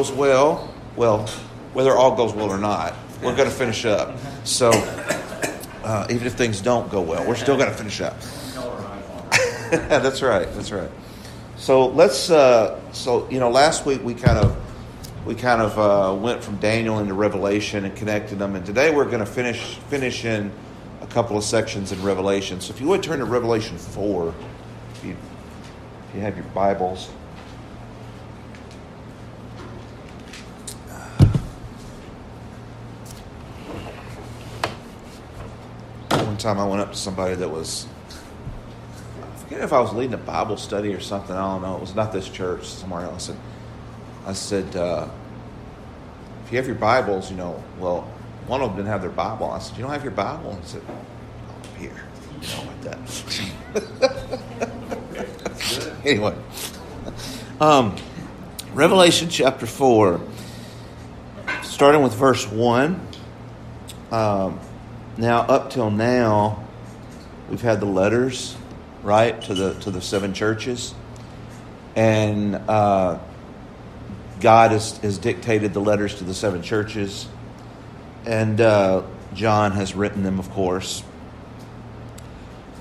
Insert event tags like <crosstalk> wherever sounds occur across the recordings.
goes well, well, whether all goes well or not, we're going to finish up. So, uh, even if things don't go well, we're still going to finish up. <laughs> that's right. That's right. So let's. Uh, so you know, last week we kind of we kind of uh, went from Daniel into Revelation and connected them, and today we're going to finish finish in a couple of sections in Revelation. So if you would turn to Revelation four, if you, if you have your Bibles. Time I went up to somebody that was, I forget if I was leading a Bible study or something. I don't know. It was not this church, somewhere else. And I said, uh, if you have your Bibles, you know, well, one of them didn't have their Bible. I said, you don't have your Bible? And he said, oh, here. You know, like that. <laughs> anyway, um, Revelation chapter 4, starting with verse 1. Um, now, up till now, we've had the letters, right, to the, to the seven churches. And uh, God has, has dictated the letters to the seven churches. And uh, John has written them, of course.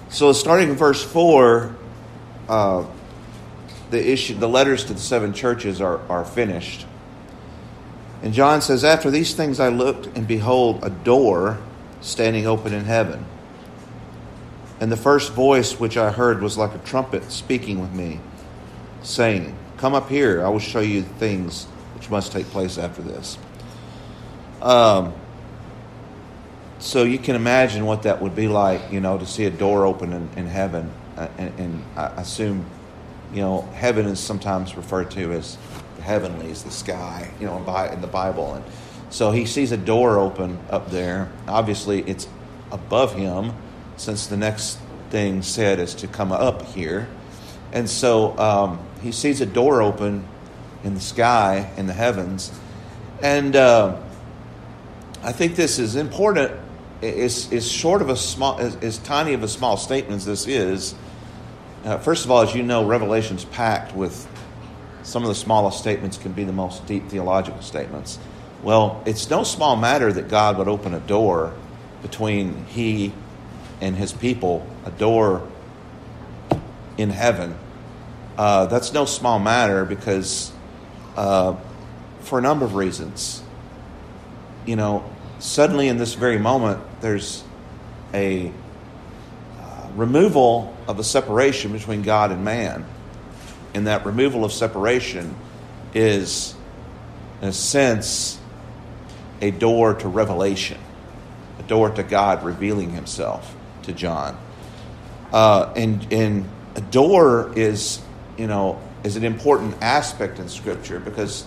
So, starting in verse 4, uh, the issue, the letters to the seven churches are, are finished. And John says, After these things I looked, and behold, a door standing open in heaven. And the first voice which I heard was like a trumpet speaking with me, saying, Come up here, I will show you things which must take place after this. Um, so you can imagine what that would be like, you know, to see a door open in, in heaven. Uh, and, and, I assume, you know, heaven is sometimes referred to as the heavenlies, the sky, you know, in the Bible. And so he sees a door open up there. Obviously, it's above him, since the next thing said is to come up here. And so um, he sees a door open in the sky, in the heavens. And uh, I think this is important is is short of a small, as, as tiny of a small statement as this is. Uh, first of all, as you know, Revelation's packed with some of the smallest statements can be the most deep theological statements. Well, it's no small matter that God would open a door between He and His people, a door in heaven. Uh, that's no small matter because, uh, for a number of reasons, you know, suddenly in this very moment, there's a uh, removal of a separation between God and man. And that removal of separation is, in a sense, a door to revelation, a door to God revealing himself to John. Uh, and, and a door is, you know, is an important aspect in Scripture because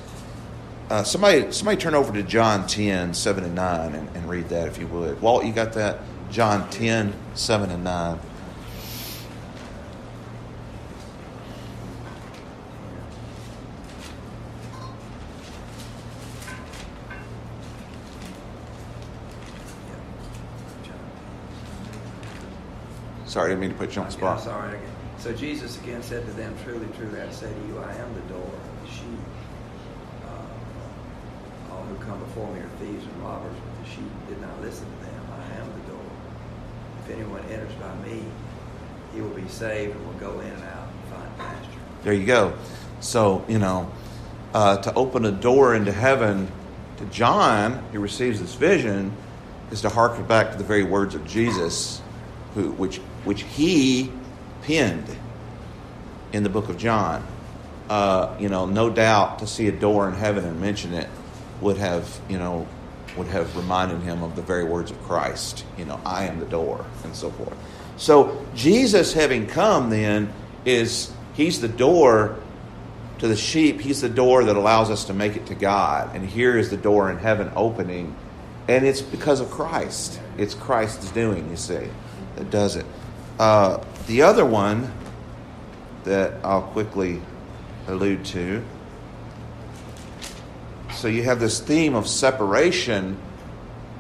uh, somebody, somebody turn over to John 10, 7 and 9 and, and read that if you would. Walt, you got that? John 10, 7 and 9. Sorry, I didn't mean to put you on the spot. Sorry. So Jesus again said to them, Truly, truly, I say to you, I am the door of the sheep. Uh, all who come before me are thieves and robbers, but the sheep did not listen to them. I am the door. If anyone enters by me, he will be saved and will go in and out and find pasture. There you go. So, you know, uh, to open a door into heaven to John, he receives this vision, is to harken back to the very words of Jesus, who, which, which he penned in the book of John. Uh, you know, no doubt to see a door in heaven and mention it would have, you know, would have reminded him of the very words of Christ. You know, I am the door, and so forth. So Jesus, having come, then is he's the door to the sheep. He's the door that allows us to make it to God. And here is the door in heaven opening, and it's because of Christ. It's Christ's doing. You see. that does it. Uh, the other one that I'll quickly allude to. So you have this theme of separation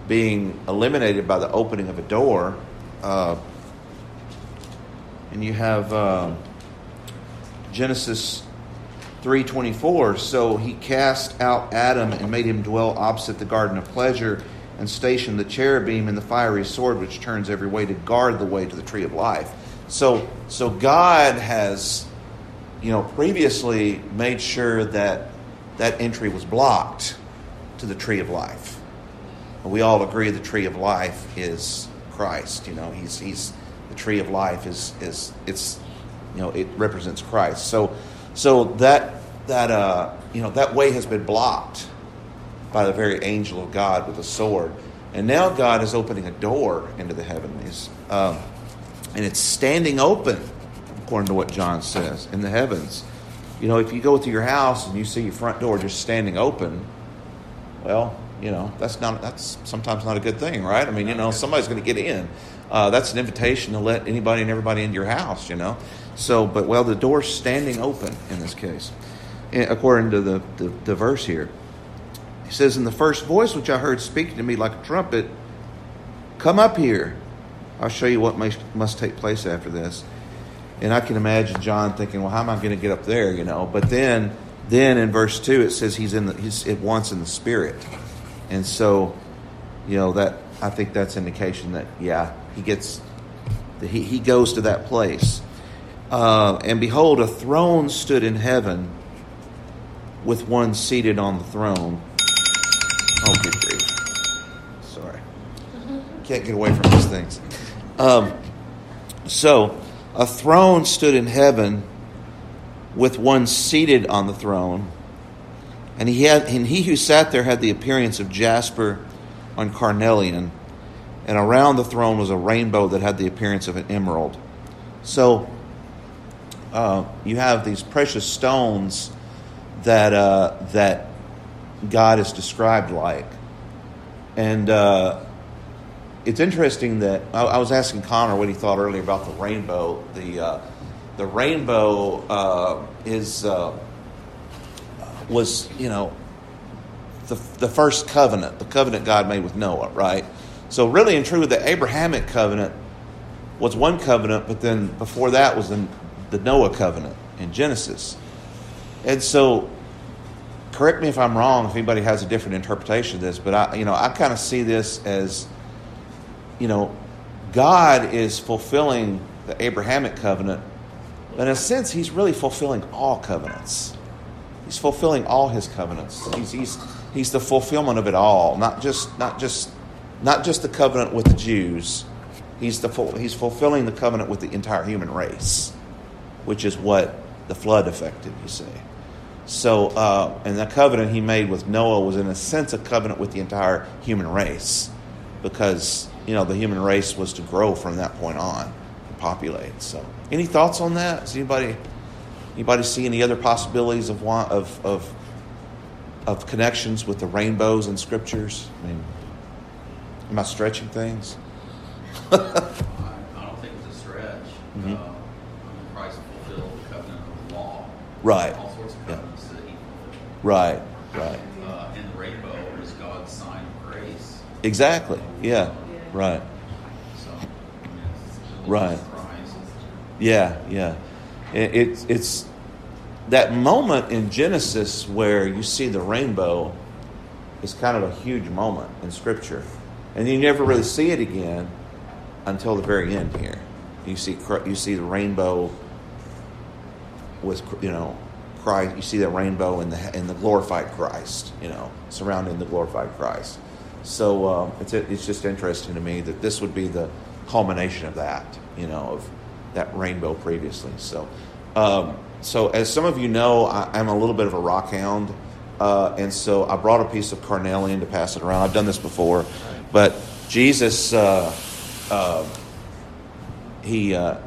being eliminated by the opening of a door. Uh, and you have uh, Genesis 3:24 so he cast out Adam and made him dwell opposite the garden of pleasure and stationed the cherubim and the fiery sword which turns every way to guard the way to the tree of life. So so God has you know previously made sure that that entry was blocked to the tree of life. We all agree the tree of life is Christ you know he's he's the tree of life is is it's you know it represents Christ. So so that that uh, you know that way has been blocked by the very angel of God with a sword, and now God is opening a door into the heavenlies, um, and it's standing open, according to what John says in the heavens. You know, if you go to your house and you see your front door just standing open, well, you know that's not that's sometimes not a good thing, right? I mean, you know, somebody's going to get in. Uh, that's an invitation to let anybody and everybody into your house, you know. So, but well, the door's standing open in this case, eh, according to the, the, the verse here. He says, In the first voice which I heard speaking to me like a trumpet, come up here. I'll show you what must, must take place after this. And I can imagine John thinking, well, how am I going to get up there, you know? But then, then in verse 2, it says he's in the, he's at once in the spirit. And so, you know, that, I think that's indication that, yeah, he gets, he, he goes to that place. Uh, and behold, a throne stood in heaven with one seated on the throne. Oh, good grief. Sorry. Can't get away from these things. Um, so, a throne stood in heaven with one seated on the throne. And he, had, and he who sat there had the appearance of jasper on carnelian. And around the throne was a rainbow that had the appearance of an emerald. So, uh, you have these precious stones that uh, that God is described like, and uh, it's interesting that I, I, was asking Connor what he thought earlier about the rainbow. The uh, the rainbow uh, is uh, was you know the the first covenant, the covenant God made with Noah, right? So really and truly, the Abrahamic covenant was one covenant, but then before that was the the Noah covenant in Genesis. And so, correct me if I'm wrong, if anybody has a different interpretation of this, but I, you know, I kind of see this as, you know, God is fulfilling the Abrahamic covenant, but in a sense, He's really fulfilling all covenants. He's fulfilling all His covenants. He's, he's, he's the fulfillment of it all, not just, not just, not just the covenant with the Jews. He's, the, he's fulfilling the covenant with the entire human race which is what the flood affected, you see. So, uh, and the covenant he made with Noah was, in a sense, a covenant with the entire human race, because you know the human race was to grow from that point on, and populate. So, any thoughts on that? Does anybody anybody see any other possibilities of of of of connections with the rainbows and scriptures? I mean, am I stretching things? <laughs> I don't think it's a stretch. Mm-hmm. Uh, Right. All sorts of covenants yeah. that he Right, right. Uh, and the rainbow is God's sign of grace. Exactly. Yeah. Right. So, I mean, right. Yeah, yeah. It, it's it's that moment in Genesis where you see the rainbow is kind of a huge moment in Scripture, and you never really see it again until the very end. Here, you see you see the rainbow with you know Christ. You see that rainbow in the in the glorified Christ. You know, surrounding the glorified Christ. So um, it's it's just interesting to me that this would be the culmination of that. You know, of that rainbow previously. So. Um, so, as some of you know, I, am a little bit of a rock hound, uh, and so I brought a piece of carnelian to pass it around. I've done this before, but Jesus, uh, uh, he uh,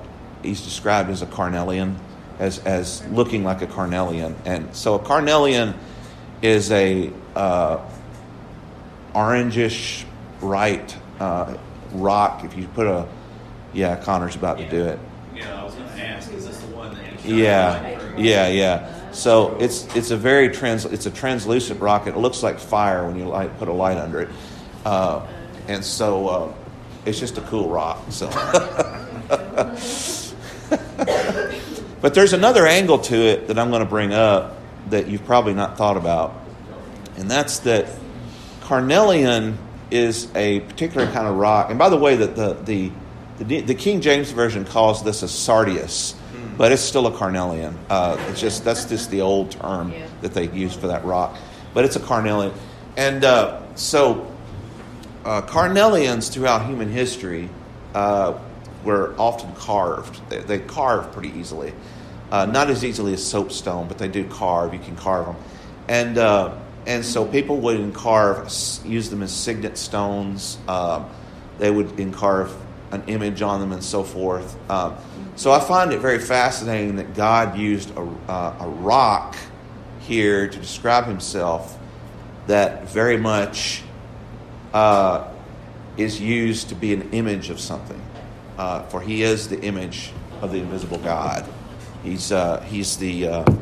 he's described as a carnelian, as, as looking like a carnelian. And so a carnelian is a uh, orangish bright uh, rock. If you put a Yeah, Connor's about to do it. Yeah, I was gonna ask, is this the one that? Yeah, yeah, yeah. So it's it's a very trans it's a translucent rock. It looks like fire when you light put a light under it, uh, and so uh, it's just a cool rock. So, <laughs> but there's another angle to it that I'm going to bring up that you've probably not thought about, and that's that carnelian is a particular kind of rock. And by the way, that the the the, the King James version calls this a sardius, but it's still a carnelian. Uh, it's just that's just the old term Yeah. that they use for that rock, but it's a carnelian. And uh, so, uh, carnelians throughout human history uh, were often carved. They, they carve pretty easily, uh, not as easily as soapstone, but they do carve. You can carve them, and uh, and so people would encarve, use them as signet stones. Um, they would encarve an image on them and so forth. Um, so I find it very fascinating that God used a, uh, a rock here to describe Himself that very much uh, is used to be an image of something. Uh, for He is the image of the invisible God. He's uh, He's the uh,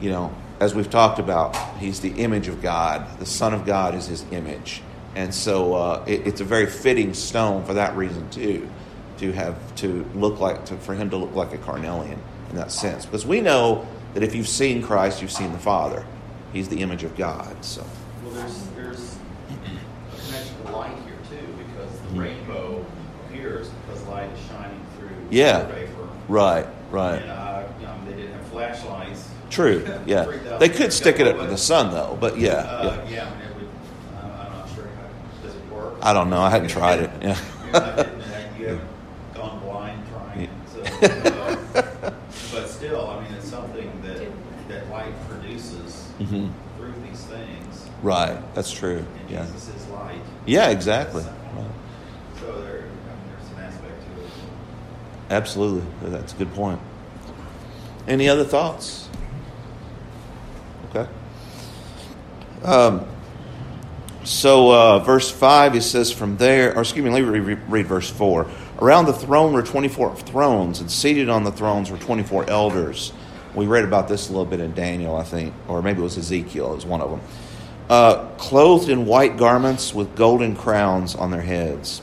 you know as we've talked about, He's the image of God. The Son of God is His image. And so uh, it, it's a very fitting stone for that reason too, to have to look like to, for him to look like a carnelian in that sense, because we know that if you've seen Christ, you've seen the Father. He's the image of God. So Well, there's, there's a connection to light here too, because the Mhm. rainbow appears because light is shining through Yeah. the vapor. right, right, And, uh, you know, they didn't have flashlights. true. <laughs> Yeah, they could stick it up but, to the sun though, but yeah, Uh, yeah. yeah, I mean, it would, I'm I'm not sure how, does it work? I don't know. I hadn't tried it. Yeah. You're not getting that, you haven't gone blind trying it, so, <laughs> uh, but still, I mean, it's something that, that light produces hmm through these things. Right, that's true. And Yeah, Jesus is light. yeah, exactly. Right. So there, I mean, there's an aspect to it. Absolutely, that's a good point. Any other thoughts? Okay. Um, so, uh, verse 5, he says, From there, or excuse me, let me re- read verse 4. Around the throne were 24 thrones, and seated on the thrones were 24 elders. We read about this a little bit in Daniel, I think, or maybe it was Ezekiel, it was one of them. Uh, clothed in white garments with golden crowns on their heads.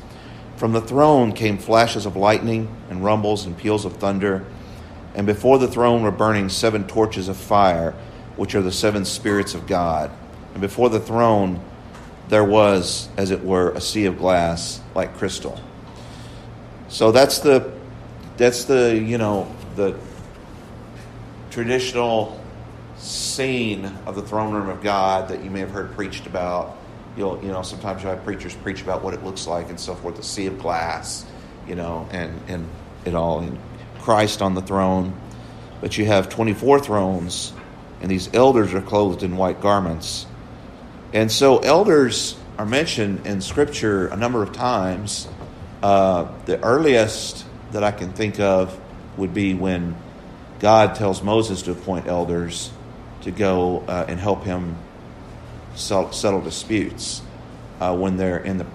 From the throne came flashes of lightning and rumbles and peals of thunder. And before the throne were burning seven torches of fire, which are the seven spirits of God. And before the throne there was, as it were, a sea of glass like crystal. So that's the that's the you know the traditional scene of the throne room of God that you may have heard preached about. You'll, you know, sometimes you have preachers preach about what it looks like and so forth, the sea of glass, you know, and, and it all, and Christ on the throne. But you have 24 thrones, and these elders are clothed in white garments. And so elders are mentioned in Scripture a number of times. Uh, the earliest that I can think of would be when God tells Moses to appoint elders to go uh, and help him settle, disputes uh, when they're in the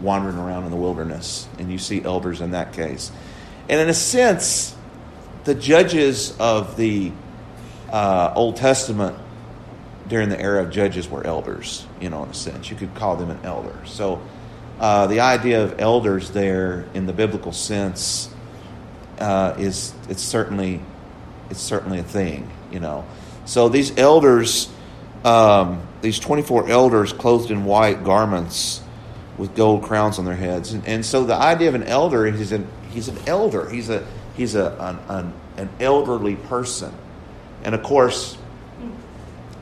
wandering around in the wilderness, and you see elders in that case. And in a sense, the judges of the uh, Old Testament during the era of judges were elders. You know, in a sense, you could call them an elder. So, uh, the idea of elders there, in the biblical sense, uh, is it's certainly it's certainly a thing. You know, so these elders, um, these twenty four elders, clothed in white garments with gold crowns on their heads, and, and so the idea of an elder is an he's an elder. He's a he's a an, an, an elderly person, and of course,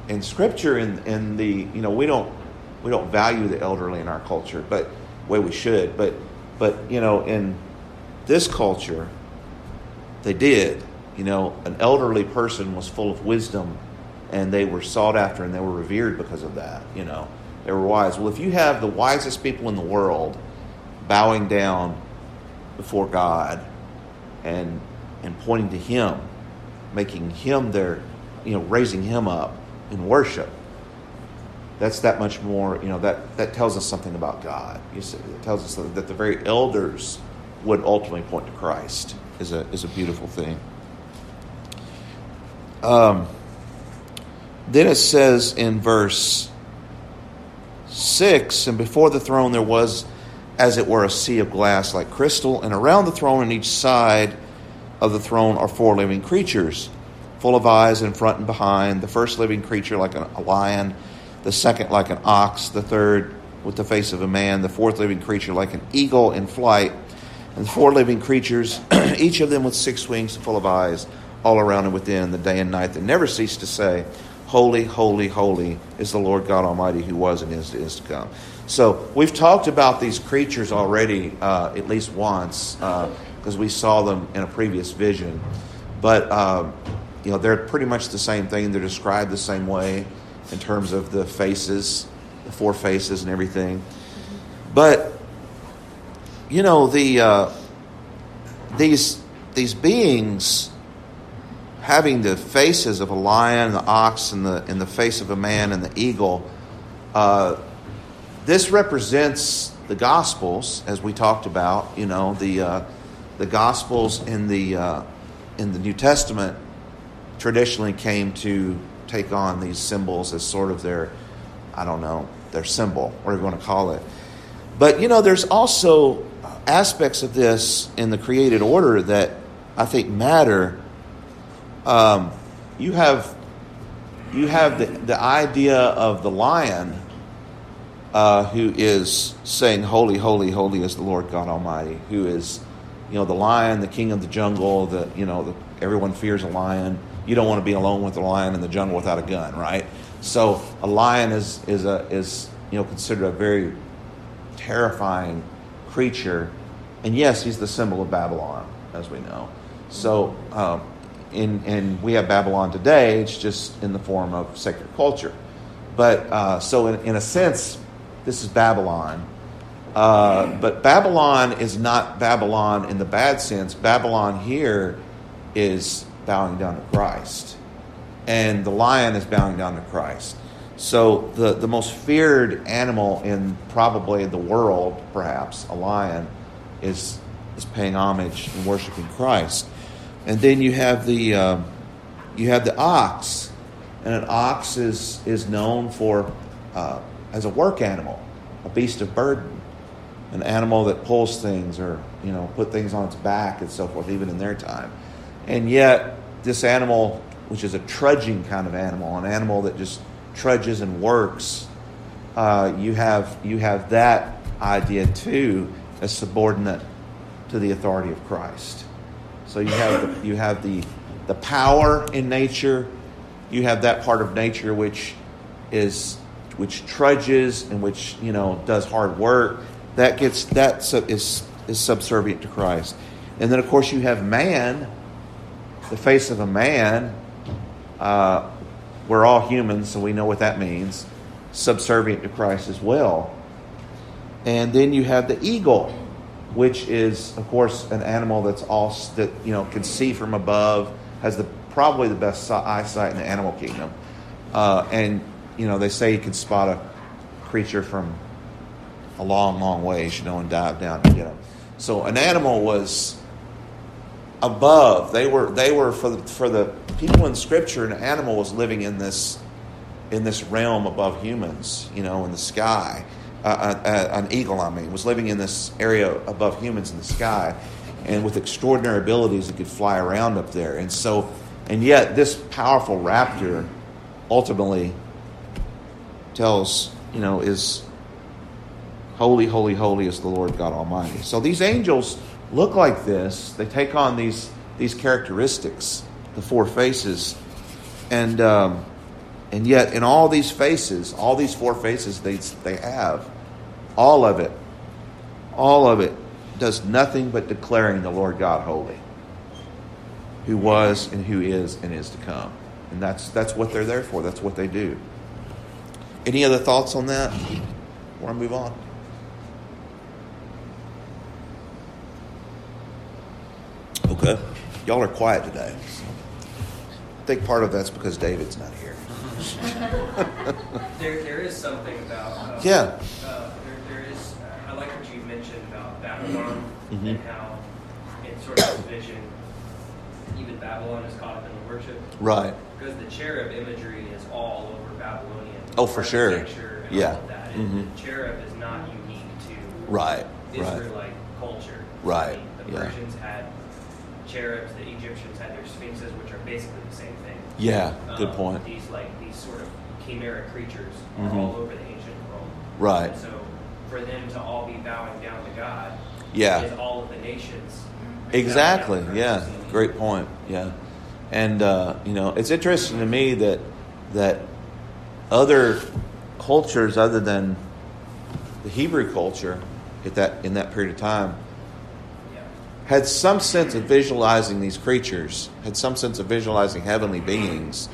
in Scripture, in in the you know we don't we don't value the elderly in our culture, but way we should, but but you know in this culture, they did. You know, an elderly person was full of wisdom, and they were sought after and they were revered because of that. You know, they were wise. Well, if you have the wisest people in the world bowing down before God and and pointing to Him, making Him their, you know, raising Him up in worship, that's that much more. You know, that that tells us something about God. It tells us that the very elders would ultimately point to Christ is a, is a beautiful thing. Um, then it says in verse 6 And before the throne there was, as it were, a sea of glass like crystal, and around the throne on each side of the throne are four living creatures, full of eyes in front and behind. The first living creature like a lion, the second like an ox, the third with the face of a man, the fourth living creature like an eagle in flight, and the four living creatures, <clears throat> each of them with six wings full of eyes all around and within the day and night that never cease to say, Holy, holy, holy is the Lord God Almighty who was and is, is to come. So we've talked about these creatures already uh, at least once because uh, we saw them in a previous vision. But, uh, you know, they're pretty much the same thing. They're described the same way in terms of the faces, the four faces and everything. But, you know, the, uh, these, these beings having the faces of a lion, the ox, and the, and the face of a man and the eagle, uh, this represents the Gospels, as we talked about. You know, the, uh, the Gospels in the, uh, in the New Testament traditionally came to take on these symbols as sort of their, I don't know, their symbol, whatever you want to call it. But, you know, there's also aspects of this in the created order that I think matter um, you have you have the, the idea of the lion uh, who is saying, "Holy, holy, holy is the Lord God Almighty," who is, you know, the lion, the king of the jungle. The you know, the, everyone fears a lion. You don't want to be alone with a lion in the jungle without a gun, right? So a lion is is a is you know considered a very terrifying creature, and yes, he's the symbol of Babylon, as we know. So um, in, and we have Babylon today, it's just in the form of secular culture. But uh, so, in, in, a sense, this is Babylon. Uh, but Babylon is not Babylon in the bad sense. Babylon here is bowing down to Christ. And the lion is bowing down to Christ. So, the, the most feared animal in probably the world, perhaps, a lion, is, is paying homage and worshiping Christ. And then you have the um, you have the ox, and an ox is is known for uh, as a work animal, a beast of burden, an animal that pulls things or you know put things on its back and so forth, even in their time. And yet, this animal, which is a trudging kind of animal, an animal that just trudges and works, uh, you have you have that idea too as subordinate to the authority of Christ. So you have the, you have the the power in nature. You have that part of nature which is which trudges and which you know does hard work. That gets that is is subservient to Christ. And then of course you have man, the face of a man. Uh, we're all humans, so we know what that means. Subservient to Christ as well. And then you have the eagle which is, of course, an animal that's all that you know can see from above, has the probably the best eyesight in the animal kingdom, uh, and you know they say you can spot a creature from a long, long ways, you know, and dive down and get them. So an animal was above. They were they were for the, for the people in Scripture. An animal was living in this in this realm above humans, you know, in the sky an eagle, I mean, was living in this area above humans in the sky, and with extraordinary abilities, it could fly around up there. And so, and yet, this powerful raptor ultimately tells, you know, is holy, holy, holy is the Lord God Almighty. So these angels look like this. They take on these these characteristics, the four faces, and um, and yet in all these faces, all these four faces they they have, all of it, all of it does nothing but declaring the Lord God holy, who was and who is and is to come. And that's that's what they're there for. That's what they do. Any other thoughts on that? Want to move on? Okay. Y'all are quiet today. I think part of that's because David's not here. <laughs> there, there is something about. Uh, yeah. Uh, there, there is. I like what you mentioned about Babylon mm-hmm. and how in sort of this vision, even Babylon is caught up in the worship. Right. Because the cherub imagery is all over Babylonian. Oh, for sure. yeah. Mm-hmm. The cherub is not unique to right. Israelite right. culture. Right. I mean, the yeah. Persians had cherubs. The Egyptians had their sphinxes, which are basically the same thing. Yeah. Good um, point. These like these sort of chimeric creatures mm-hmm. all over the ancient world. Right. And so for them to all be bowing down to God, yeah, is all of the nations. Exactly. Yeah. Great point. Yeah. And uh, you know, it's interesting to me that that other cultures other than the Hebrew culture at that in that period of time had some sense of visualizing these creatures, had some sense of visualizing heavenly beings.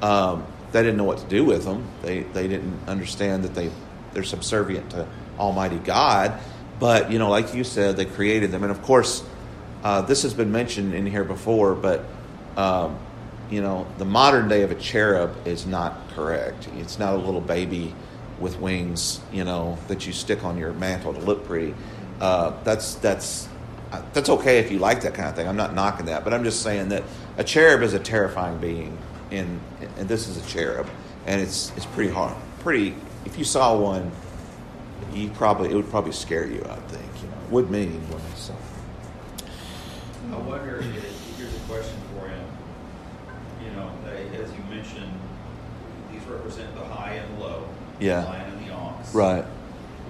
Um, they didn't know what to do with them. They they didn't understand that they they're subservient to Almighty God. But you know, like you said, they created them, and of course, uh, this has been mentioned in here before. But um, you know, the modern day of a cherub is not correct. It's not a little baby with wings, you know, that you stick on your mantle to look pretty. Uh, that's that's that's okay if you like that kind of thing. I'm not knocking that, but I'm just saying that a cherub is a terrifying being, and and this is a cherub, and it's it's pretty hard, pretty. If you saw one, you probably it would probably scare you. I think you know, would me anyway. So. I wonder. If, here's a question for you. You know, they, as you mentioned, these represent the high and low. Yeah. The lion and the ox. Right.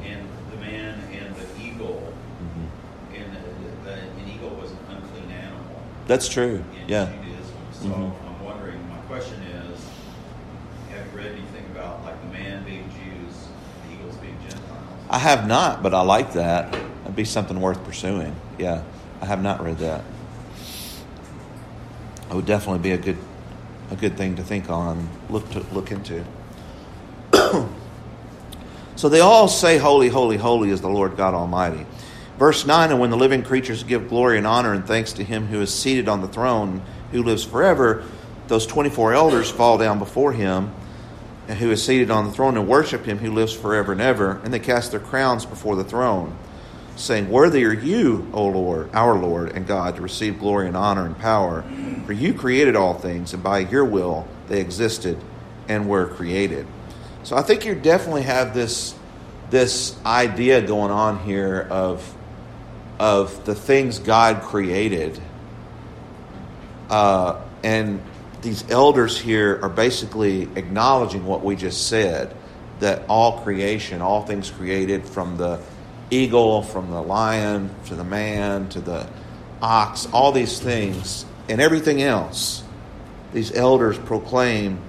And the man and the eagle. Mm-hmm. And the, the, an eagle was an unclean animal. That's true. yeah. Judaism. So mm-hmm. Question is, have you read anything about like the man being Jews, the eagles being Gentiles? I have not, but I like that. That'd be something worth pursuing. Yeah, I have not read that. It would definitely be a good, a good thing to think on, look to look into. <coughs> so they all say, "Holy, holy, holy is the Lord God Almighty." Verse nine: And when the living creatures give glory and honor and thanks to Him who is seated on the throne, who lives forever, those twenty-four elders fall down before Him and who is seated on the throne and worship him who lives forever and ever, and they cast their crowns before the throne, saying, Worthy are you, O Lord, our Lord and God, to receive glory and honor and power, for you created all things, and by your will they existed and were created. So I think you definitely have this this idea going on here of of the things God created, uh, and these elders here are basically acknowledging what we just said that all creation, all things created, from the eagle, from the lion, to the man, to the ox, all these things, and everything else, these elders proclaim,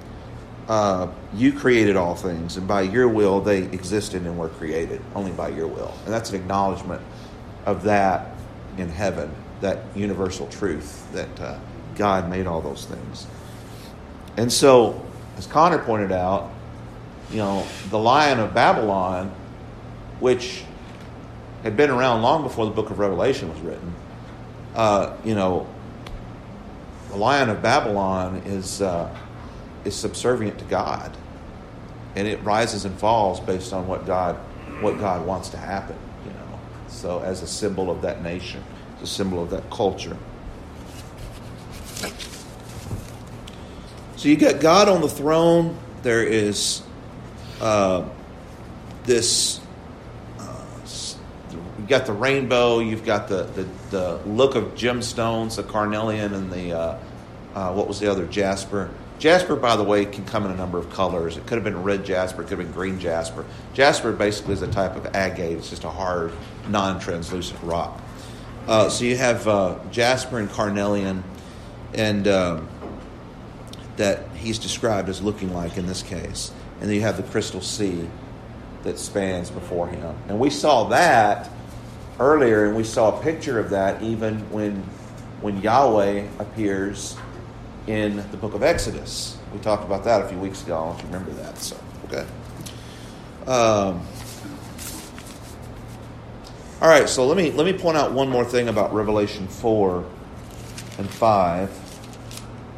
uh, You created all things, and by your will they existed and were created, only by your will. And that's an acknowledgement of that in heaven, that universal truth that uh, God made all those things. And so, as Connor pointed out, you know, the Lion of Babylon, which had been around long before the book of Revelation was written, uh, you know, the Lion of Babylon is, uh, is subservient to God. And it rises and falls based on what God, what God wants to happen, you know. So, as a symbol of that nation, as a symbol of that culture. So you got God on the throne. There is uh, this. Uh, you've got the rainbow. You've got the, the, the look of gemstones, the carnelian, and the uh, uh, what was the other jasper. Jasper, by the way, can come in a number of colors. It could have been red jasper, it could have been green jasper. Jasper basically is a type of agate. It's just a hard, non-translucent rock. Uh, so you have uh, jasper and carnelian, and um, that he's described as looking like in this case. And then you have the crystal sea that spans before him. And we saw that earlier, and we saw a picture of that even when, when Yahweh appears in the book of Exodus. We talked about that a few weeks ago. I don't remember that. So, okay. Um, all right, so let me let me point out one more thing about Revelation four and five.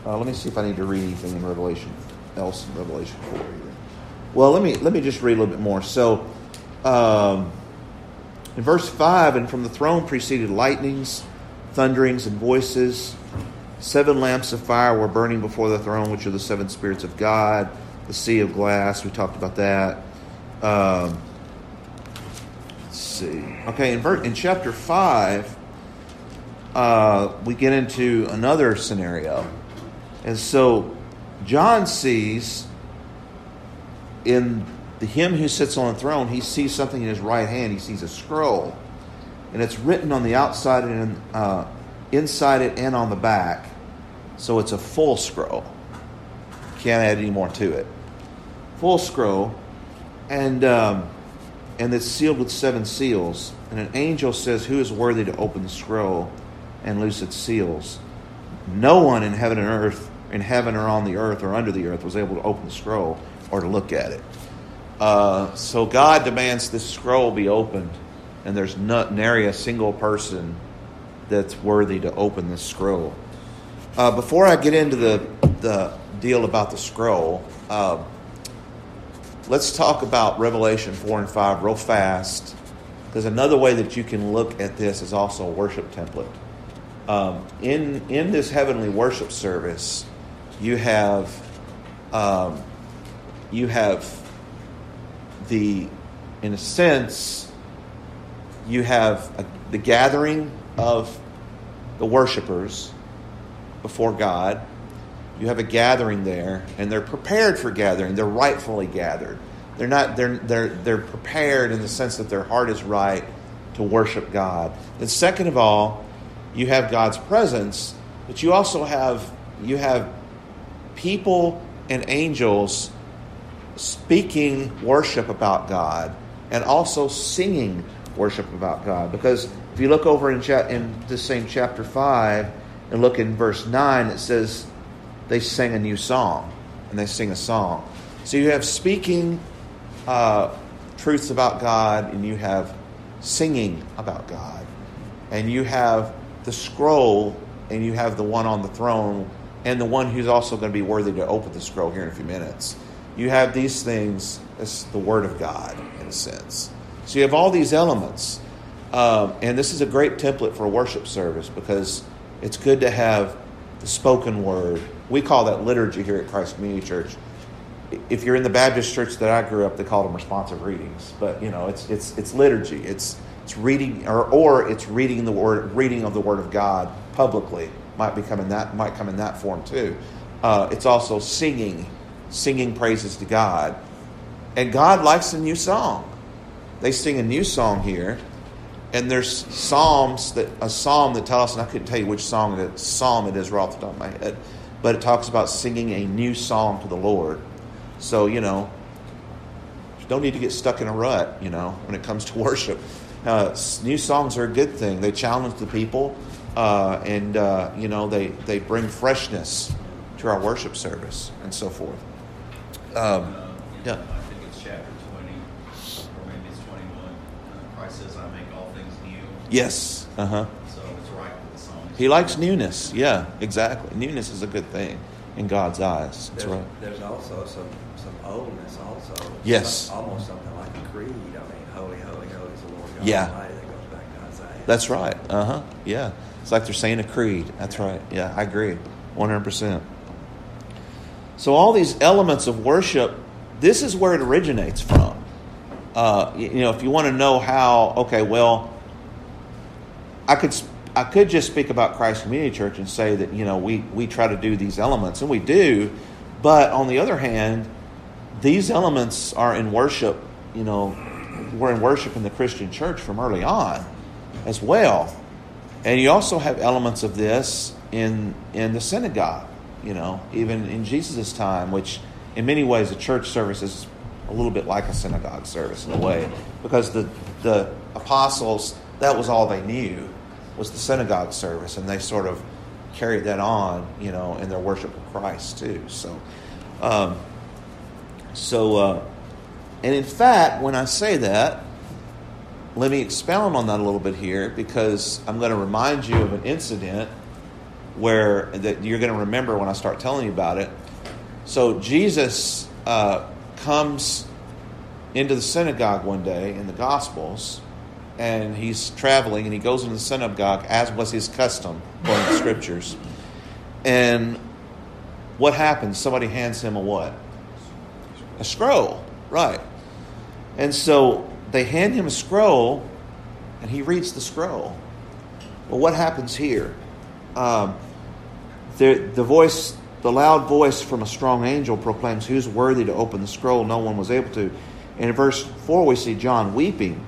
Uh, let me see if I need to read anything in Revelation else in Revelation four. Either. Well, let me let me just read a little bit more. So, um, In verse 5, and from the throne proceeded lightnings, thunderings, and voices. Seven lamps of fire were burning before the throne, which are the seven spirits of God, the sea of glass. We talked about that. Um, let's see. Okay, in, ver- in chapter 5, uh, we get into another scenario. And so John sees in the him who sits on the throne, he sees something in his right hand. He sees a scroll, and it's written on the outside and uh, inside it and on the back. So it's a full scroll. Can't add any more to it. Full scroll, and um, and it's sealed with seven seals. And an angel says, "Who is worthy to open the scroll and loose its seals?" No one in heaven and earth, in heaven or on the earth or under the earth, was able to open the scroll or to look at it. Uh, so God demands this scroll be opened, and there's not nary a single person that's worthy to open this scroll. Uh, before I get into the the deal about the scroll, uh, let's talk about Revelation four and five real fast, because another way that you can look at this is also a worship template. Um, in in this heavenly worship service, you have um, you have the, in a sense, you have a, the gathering of the worshipers before God. You have a gathering there, and they're prepared for gathering. They're rightfully gathered. They're not. They're they're they're prepared in the sense that their heart is right to worship God. And second of all, you have God's presence, but you also have you have people and angels speaking worship about God and also singing worship about God. Because if you look over in, cha- in this same chapter 5 and look in verse 9, it says they sing a new song and they sing a song. So you have speaking uh, truths about God and you have singing about God. And you have the scroll and you have the one on the throne and the one who's also going to be worthy to open the scroll here in a few minutes you have these things as the Word of God, in a sense. So you have all these elements. Um, and this is a great template for a worship service because it's good to have the spoken word. We call that liturgy here at Christ Community Church. If you're in the Baptist church that I grew up, they called them responsive readings. But you know, it's it's it's liturgy. It's it's reading or or it's reading the word reading of the Word of God publicly. Might become in that might come in that form too. Uh, it's also singing singing praises to God. And God likes a new song. They sing a new song here. And there's psalms that a psalm that tells us, and I couldn't tell you which song is, psalm it is right off the top of my head, but it talks about singing a new song to the Lord. So, you know, don't need to get stuck in a rut, you know, when it comes to <laughs> worship. Uh, new songs are a good thing. They challenge the people, uh, and, uh, you know, they, they bring freshness to our worship service and so forth. Um, yeah. I think it's chapter 20, or maybe it's 21. Uh, Christ says, I make all things new. Yes. Uh huh. So it's right with the song. He likes newness. Yeah, exactly. Newness is a good thing in God's eyes. That's there's, right. There's also some, some oldness also. Yes. Some, almost something like a creed. I mean, holy, holy, holy is the Lord God Yeah. Almighty that goes back to Isaiah. That's right. Uh huh. Yeah. It's like they're saying a creed. That's right. Yeah, I agree. 100%. So, all these elements of worship, this is where it originates from. Uh, you know, if you want to know how, okay, well, I could I could just speak about Christ Community Church and say that you know we we try to do these elements and we do, but on the other hand, these elements are in worship. You know, we're in worship in the Christian church from early on, as well, and you also have elements of this in in the synagogue you know, even in Jesus' time, which in many ways a church service is a little bit like a synagogue service in a way, because the, the apostles, that was all they knew, was the synagogue service, and they sort of carried that on, you know, in their worship of Christ too. So, um, so, uh, and in fact, when I say that, let me expound on that a little bit here because I'm going to remind you of an incident where that you're going to remember when I start telling you about it. So Jesus uh, comes into the synagogue one day in the Gospels, and he's traveling, and he goes into the synagogue as was his custom, according to the scriptures. And what happens? Somebody hands him a what? A scroll, right? And so they hand him a scroll, and he reads the scroll. Well, what happens here? Um, the, the voice, the loud voice from a strong angel proclaims, Who's worthy to open the scroll? No one was able to. And in verse 4, we see John weeping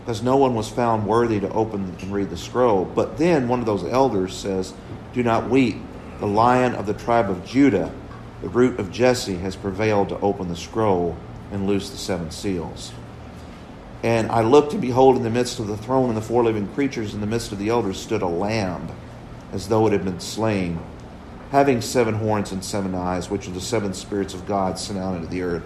because no one was found worthy to open and read the scroll. But then one of those elders says, Do not weep. The lion of the tribe of Judah, the root of Jesse, has prevailed to open the scroll and loose the seven seals. And I looked, and behold, in the midst of the throne and the four living creatures, in the midst of the elders, stood a lamb, as though it had been slain, having seven horns and seven eyes, which are the seven spirits of God sent out into the earth.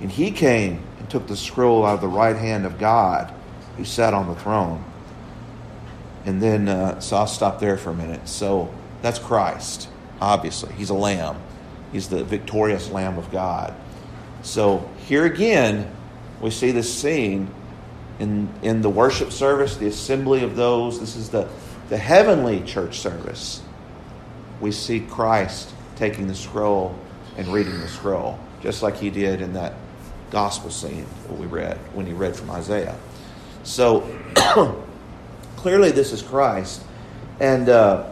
And he came and took the scroll out of the right hand of God, who sat on the throne. And then, uh, so I'll stop there for a minute. So that's Christ, obviously. He's a lamb, he's the victorious Lamb of God. So here again, we see this scene in, in the worship service, the assembly of those. This is the, the heavenly church service. We see Christ taking the scroll and reading the scroll, just like he did in that gospel scene that we read when he read from Isaiah. So <coughs> clearly, this is Christ, and uh,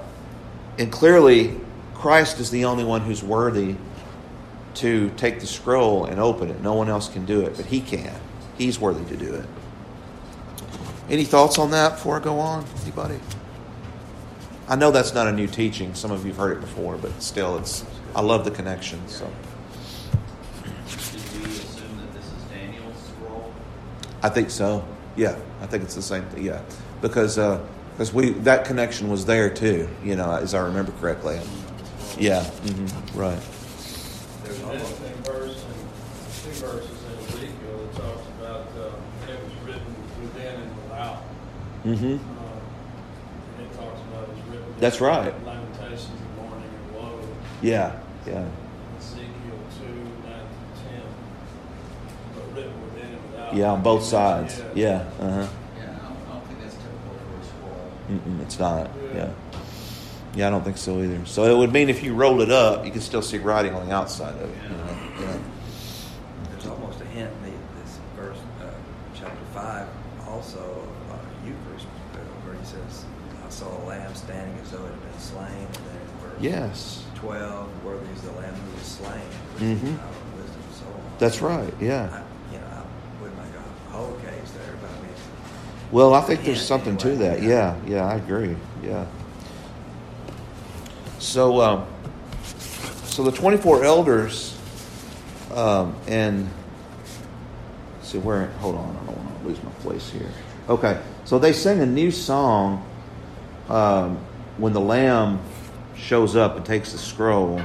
and clearly, Christ is the only one who's worthy to take the scroll and open it. No one else can do it, but he can. He's worthy to do it. Any thoughts on that before I go on? Anybody? I know that's not a new teaching. Some of you've heard it before, but still, it's. I love the connection. So. Did we assume that this is Daniel's scroll? I think so. Yeah, I think it's the same thing. Yeah, because because we that connection was there too. You know, as I remember correctly. Yeah. hmm right. There's There's verse, in two verses in Ezekiel that talks about, uh, it was written within and without. hmm Uh, And it talks about it's written. That's right. Lamentations and mourning and woe, Yeah. Yeah. Ezekiel two, nine to ten. But written within and without. Yeah. On both sides. Yeah. Uh huh. Yeah, I don't, I don't think that's typical for a scroll. Mm-mm, it's not. Yeah. Yeah, I don't think so either. So it would mean if you rolled it up, you could still see writing on the outside of it. You know? Yeah. there's almost a hint in this verse, uh, chapter five, also of uh, Eucharist, uh, where he says, I saw a lamb standing as though it had been slain, and then verse Yes. 12, worthy is the lamb who was slain. Mhm. Of wisdom so on. That's right. I, Yeah. you know, I wouldn't make a whole case there, but I mean, Well, I think there's Yeah, something to that. yeah. Yeah. Yeah. I agree. Yeah. So, um, so the 24 elders, um, and see where. Hold on, I don't want to lose my place here. Okay, so they sing a new song um, when the Lamb shows up and takes the scroll.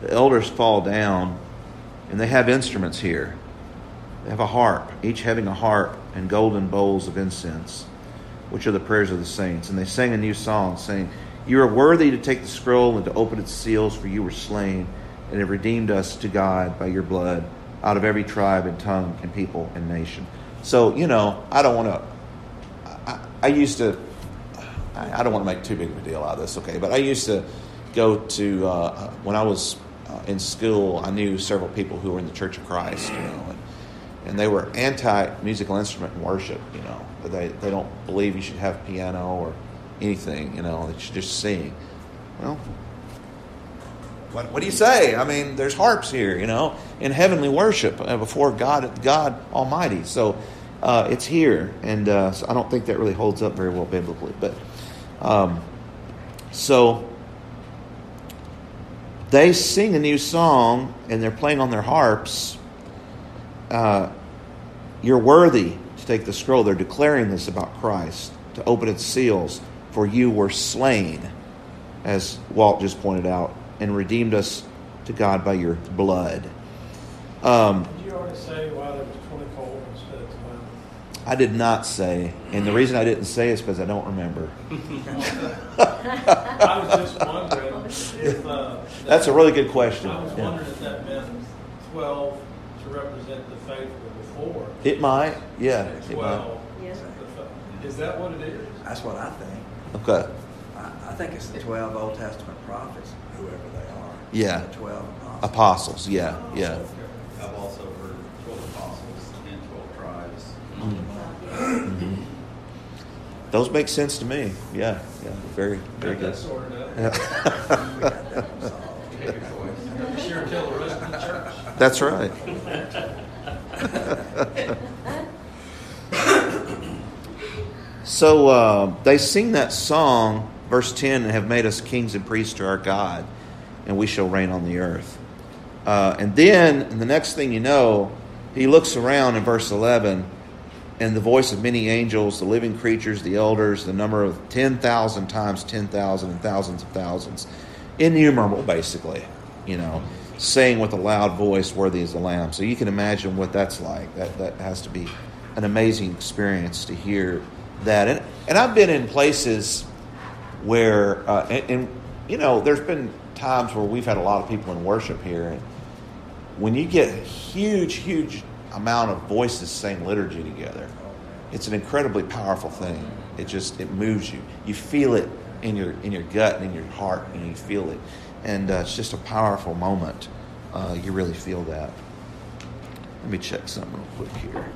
The elders fall down, and they have instruments here. They have a harp, each having a harp and golden bowls of incense, which are the prayers of the saints. And they sing a new song, saying, You are worthy to take the scroll and to open its seals, for you were slain and have redeemed us to God by your blood out of every tribe and tongue and people and nation. So, you know, I don't want to. I, I used to. I I don't want to make too big of a deal out of this, okay? But I used to go to uh, when I was uh, in school. I knew several people who were in the Church of Christ, you know, and, and they were anti musical instrument worship. You know, they they don't believe you should have piano or anything. You know, that you should just sing. Well, what, what do you say? I mean, there's harps here, you know, in heavenly worship uh, before God, God Almighty. So uh, it's here, and uh, so I don't think that really holds up very well biblically. But um, so they sing a new song, and they're playing on their harps. Uh, you're worthy to take the scroll. They're declaring this about Christ to open its seals, for you were slain, as Walt just pointed out and redeemed us to God by your blood. Um, Did you already say why there was twenty-four instead of twelve? I did not say, and the reason I didn't say is because I don't remember. <laughs> I was just wondering if, uh. <laughs> That's a really good question. I was Yeah. wondering if that meant twelve to represent the faithful before. It might, yeah. It might. Twelve, Yeah. Is that what it is? That's what I think. Okay. I, I think it's the 12 Old Testament prophets, whoever they are. Yeah. The 12 apostles. Apostles, yeah, yeah. I've also heard twelve apostles and twelve tribes. Mhm. Those make sense to me. Yeah, yeah. Very, very Got good. that sorted out. <laughs> <laughs> We got that one solved. You have your choice. Be sure and tell the rest of the church. That's right. So uh, they sing that song, verse 10, and have made us kings and priests to our God, and we shall reign on the earth. Uh, and then, and the next thing you know, he looks around in verse 11, and the voice of many angels, the living creatures, the elders, the number of 10,000 times 10,000 and thousands of thousands, innumerable, basically, you know, saying with a loud voice, Worthy is the Lamb. So you can imagine what that's like. That, that has to be an amazing experience to hear that. And, and I've been in places where, uh, and, and, you know, there's been times where we've had a lot of people in worship here, and when you get a huge, huge amount of voices saying liturgy together, it's an incredibly powerful thing. It just it moves you. You feel it in your in your gut and in your heart, and you feel it, and uh, it's just a powerful moment. Uh, you really feel that. Let me check something real quick here.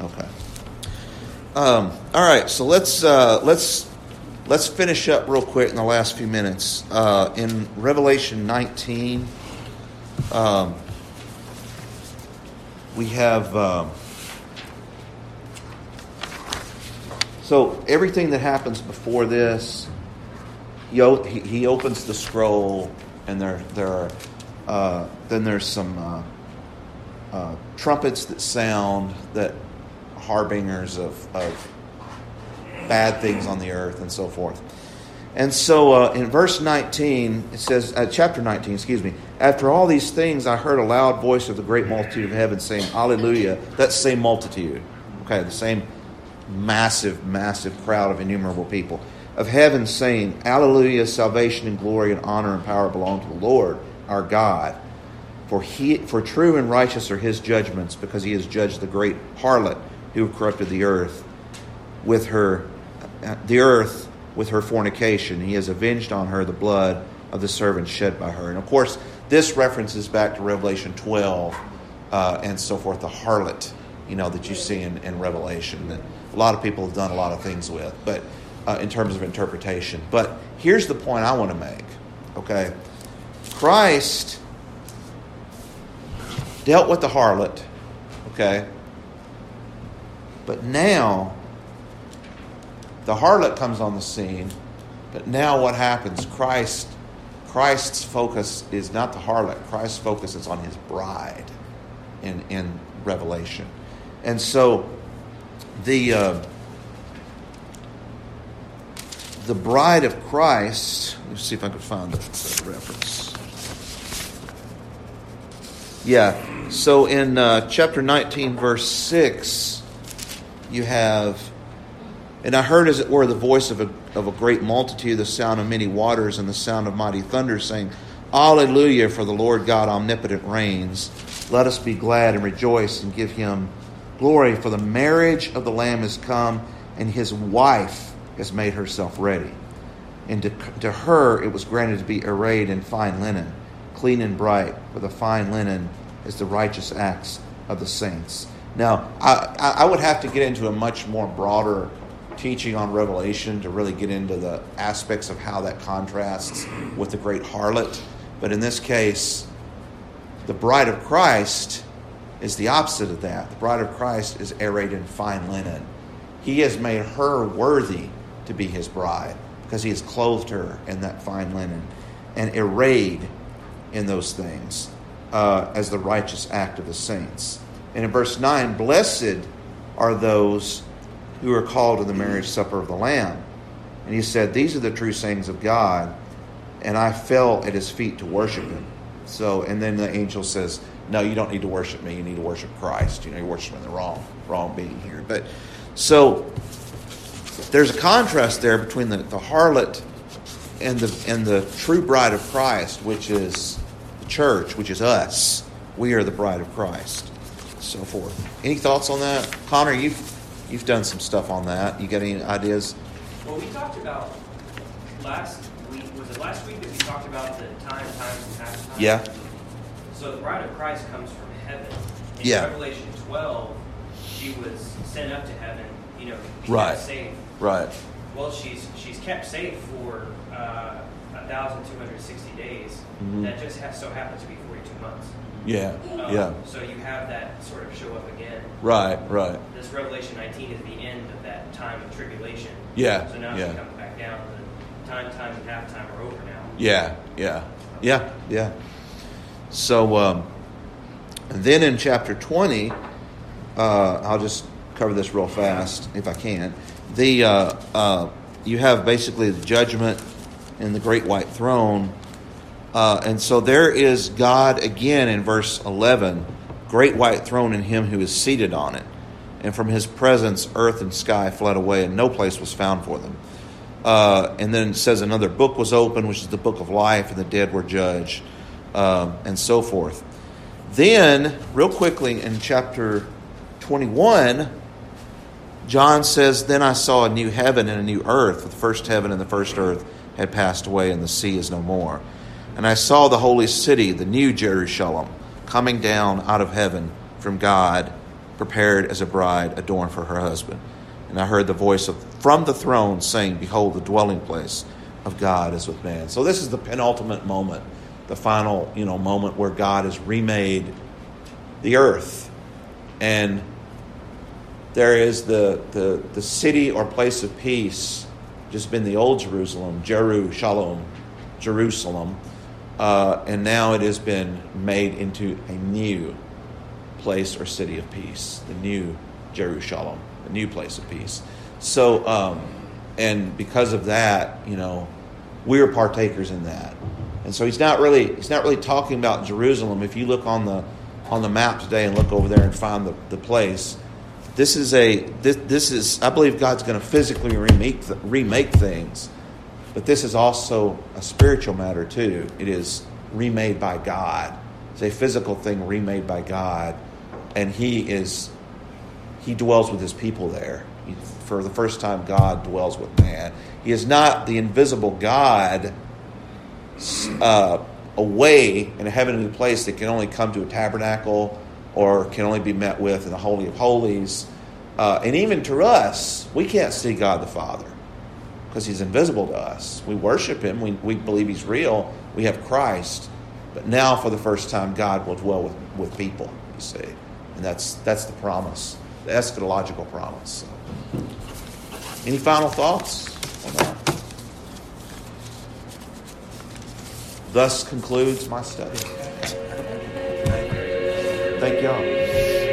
Okay. Um, all right, so let's uh, let's let's finish up real quick in the last few minutes. Uh, in Revelation 19, um, we have um, so everything that happens before this. He, he, opens the scroll, and there there are uh, then there's some uh, uh, trumpets that sound that harbingers of, of bad things on the earth and so forth. And so uh, in verse 19, it says, uh, chapter 19, excuse me, after all these things, I heard a loud voice of the great multitude of heaven saying, Hallelujah. That same multitude, okay, the same massive, massive crowd of innumerable people of heaven saying, Hallelujah, salvation and glory and honor and power belong to the Lord our God. For, he, for true and righteous are his judgments, because he has judged the great harlot who corrupted the earth with her, the earth with her fornication. He has avenged on her the blood of the servants shed by her. And of course, this references back to Revelation 12 uh, and so forth, the harlot, you know, that you see in, in Revelation that a lot of people have done a lot of things with, but uh, in terms of interpretation. But here's the point I want to make, okay? Christ dealt with the harlot, okay? But now, the harlot comes on the scene, but now what happens? Christ, Christ's focus is not the harlot. Christ's focus is on his bride in, in Revelation. And so the uh, the bride of Christ, let me see if I can find the, the reference. Yeah, so in uh, chapter 19, verse 6, you have, and I heard as it were the voice of a, of a great multitude, the sound of many waters, and the sound of mighty thunder, saying, Alleluia, for the Lord God omnipotent reigns. Let us be glad and rejoice and give him glory, for the marriage of the Lamb is come, and his wife has made herself ready. And to, to her it was granted to be arrayed in fine linen, clean and bright, for the fine linen is the righteous acts of the saints. Now, I, I would have to get into a much more broader teaching on Revelation to really get into the aspects of how that contrasts with the great harlot. But in this case, the bride of Christ is the opposite of that. The bride of Christ is arrayed in fine linen. He has made her worthy to be his bride because he has clothed her in that fine linen and arrayed in those things uh, as the righteous act of the saints. And in verse 9, blessed are those who are called to the marriage supper of the Lamb. And he said, These are the true sayings of God. And I fell at his feet to worship him. So, and then the angel says, No, you don't need to worship me. You need to worship Christ. You know, you're worshiping the wrong, wrong being here. But so there's a contrast there between the, the harlot and the and the true bride of Christ, which is the church, which is us. We are the bride of Christ. So forth. Any thoughts on that, Connor? You've you've done some stuff on that. You got any ideas? Well, we talked about last week. Was it last week that we talked about the time, times, and half time? Yeah. So the bride of Christ comes from heaven. In Yeah. Revelation 12, she was sent up to heaven, you know, Right. safe. Right. Well, she's she's kept safe for uh, 1,260 days. Mhm. That just ha- so happens to be 42 months. Yeah. Um, Yeah. So you have that sort of show up again. Right. Right. This Revelation 19 is the end of that time of tribulation. Yeah, So now yeah. she comes back down. The time, time, and half time are over now. Yeah, yeah, yeah, yeah. So, um, then in chapter 20, uh, I'll just cover this real fast if I can. The uh, uh, you have basically the judgment and the great white throne, uh, and so there is God again in verse 11, great white throne and him who is seated on it, and from his presence earth and sky fled away, and no place was found for them. Uh, and then it says another book was opened, which is the book of life, and the dead were judged, um, and so forth. Then, real quickly, in chapter 21, John says, Then I saw a new heaven and a new earth, for the first heaven and the first earth had passed away, and the sea is no more. And I saw the holy city, the new Jerusalem, coming down out of heaven from God, prepared as a bride adorned for her husband. And I heard the voice of from the throne saying, Behold, the dwelling place of God is with man. So this is the penultimate moment, the final, you know, moment where God has remade the earth. And there is the, the, the city or place of peace, just been the old Jerusalem, Jeru, Shalom, Jerusalem. Uh, and now it has been made into a new place or city of peace, the new Jerusalem, the new place of peace. So, um, and because of that, you know, we're partakers in that. And so he's not really he's not really talking about Jerusalem. If you look on the on the map today and look over there and find the, the place, this is a this, this is I believe God's going to physically remake remake things, but this is also a spiritual matter too. It is remade by God. It's a physical thing remade by God, and He is He dwells with His people there. He- For the first time, God dwells with man. He is not the invisible God uh, away in a heavenly place that can only come to a tabernacle or can only be met with in the Holy of Holies. Uh, and even to us, we can't see God the Father because He's invisible to us. We worship Him, we, we believe He's real, we have Christ. But now, for the first time, God will dwell with, with people, you see. And that's, that's the promise, the eschatological promise. So. Any final thoughts? Thus concludes my study. Thank y'all.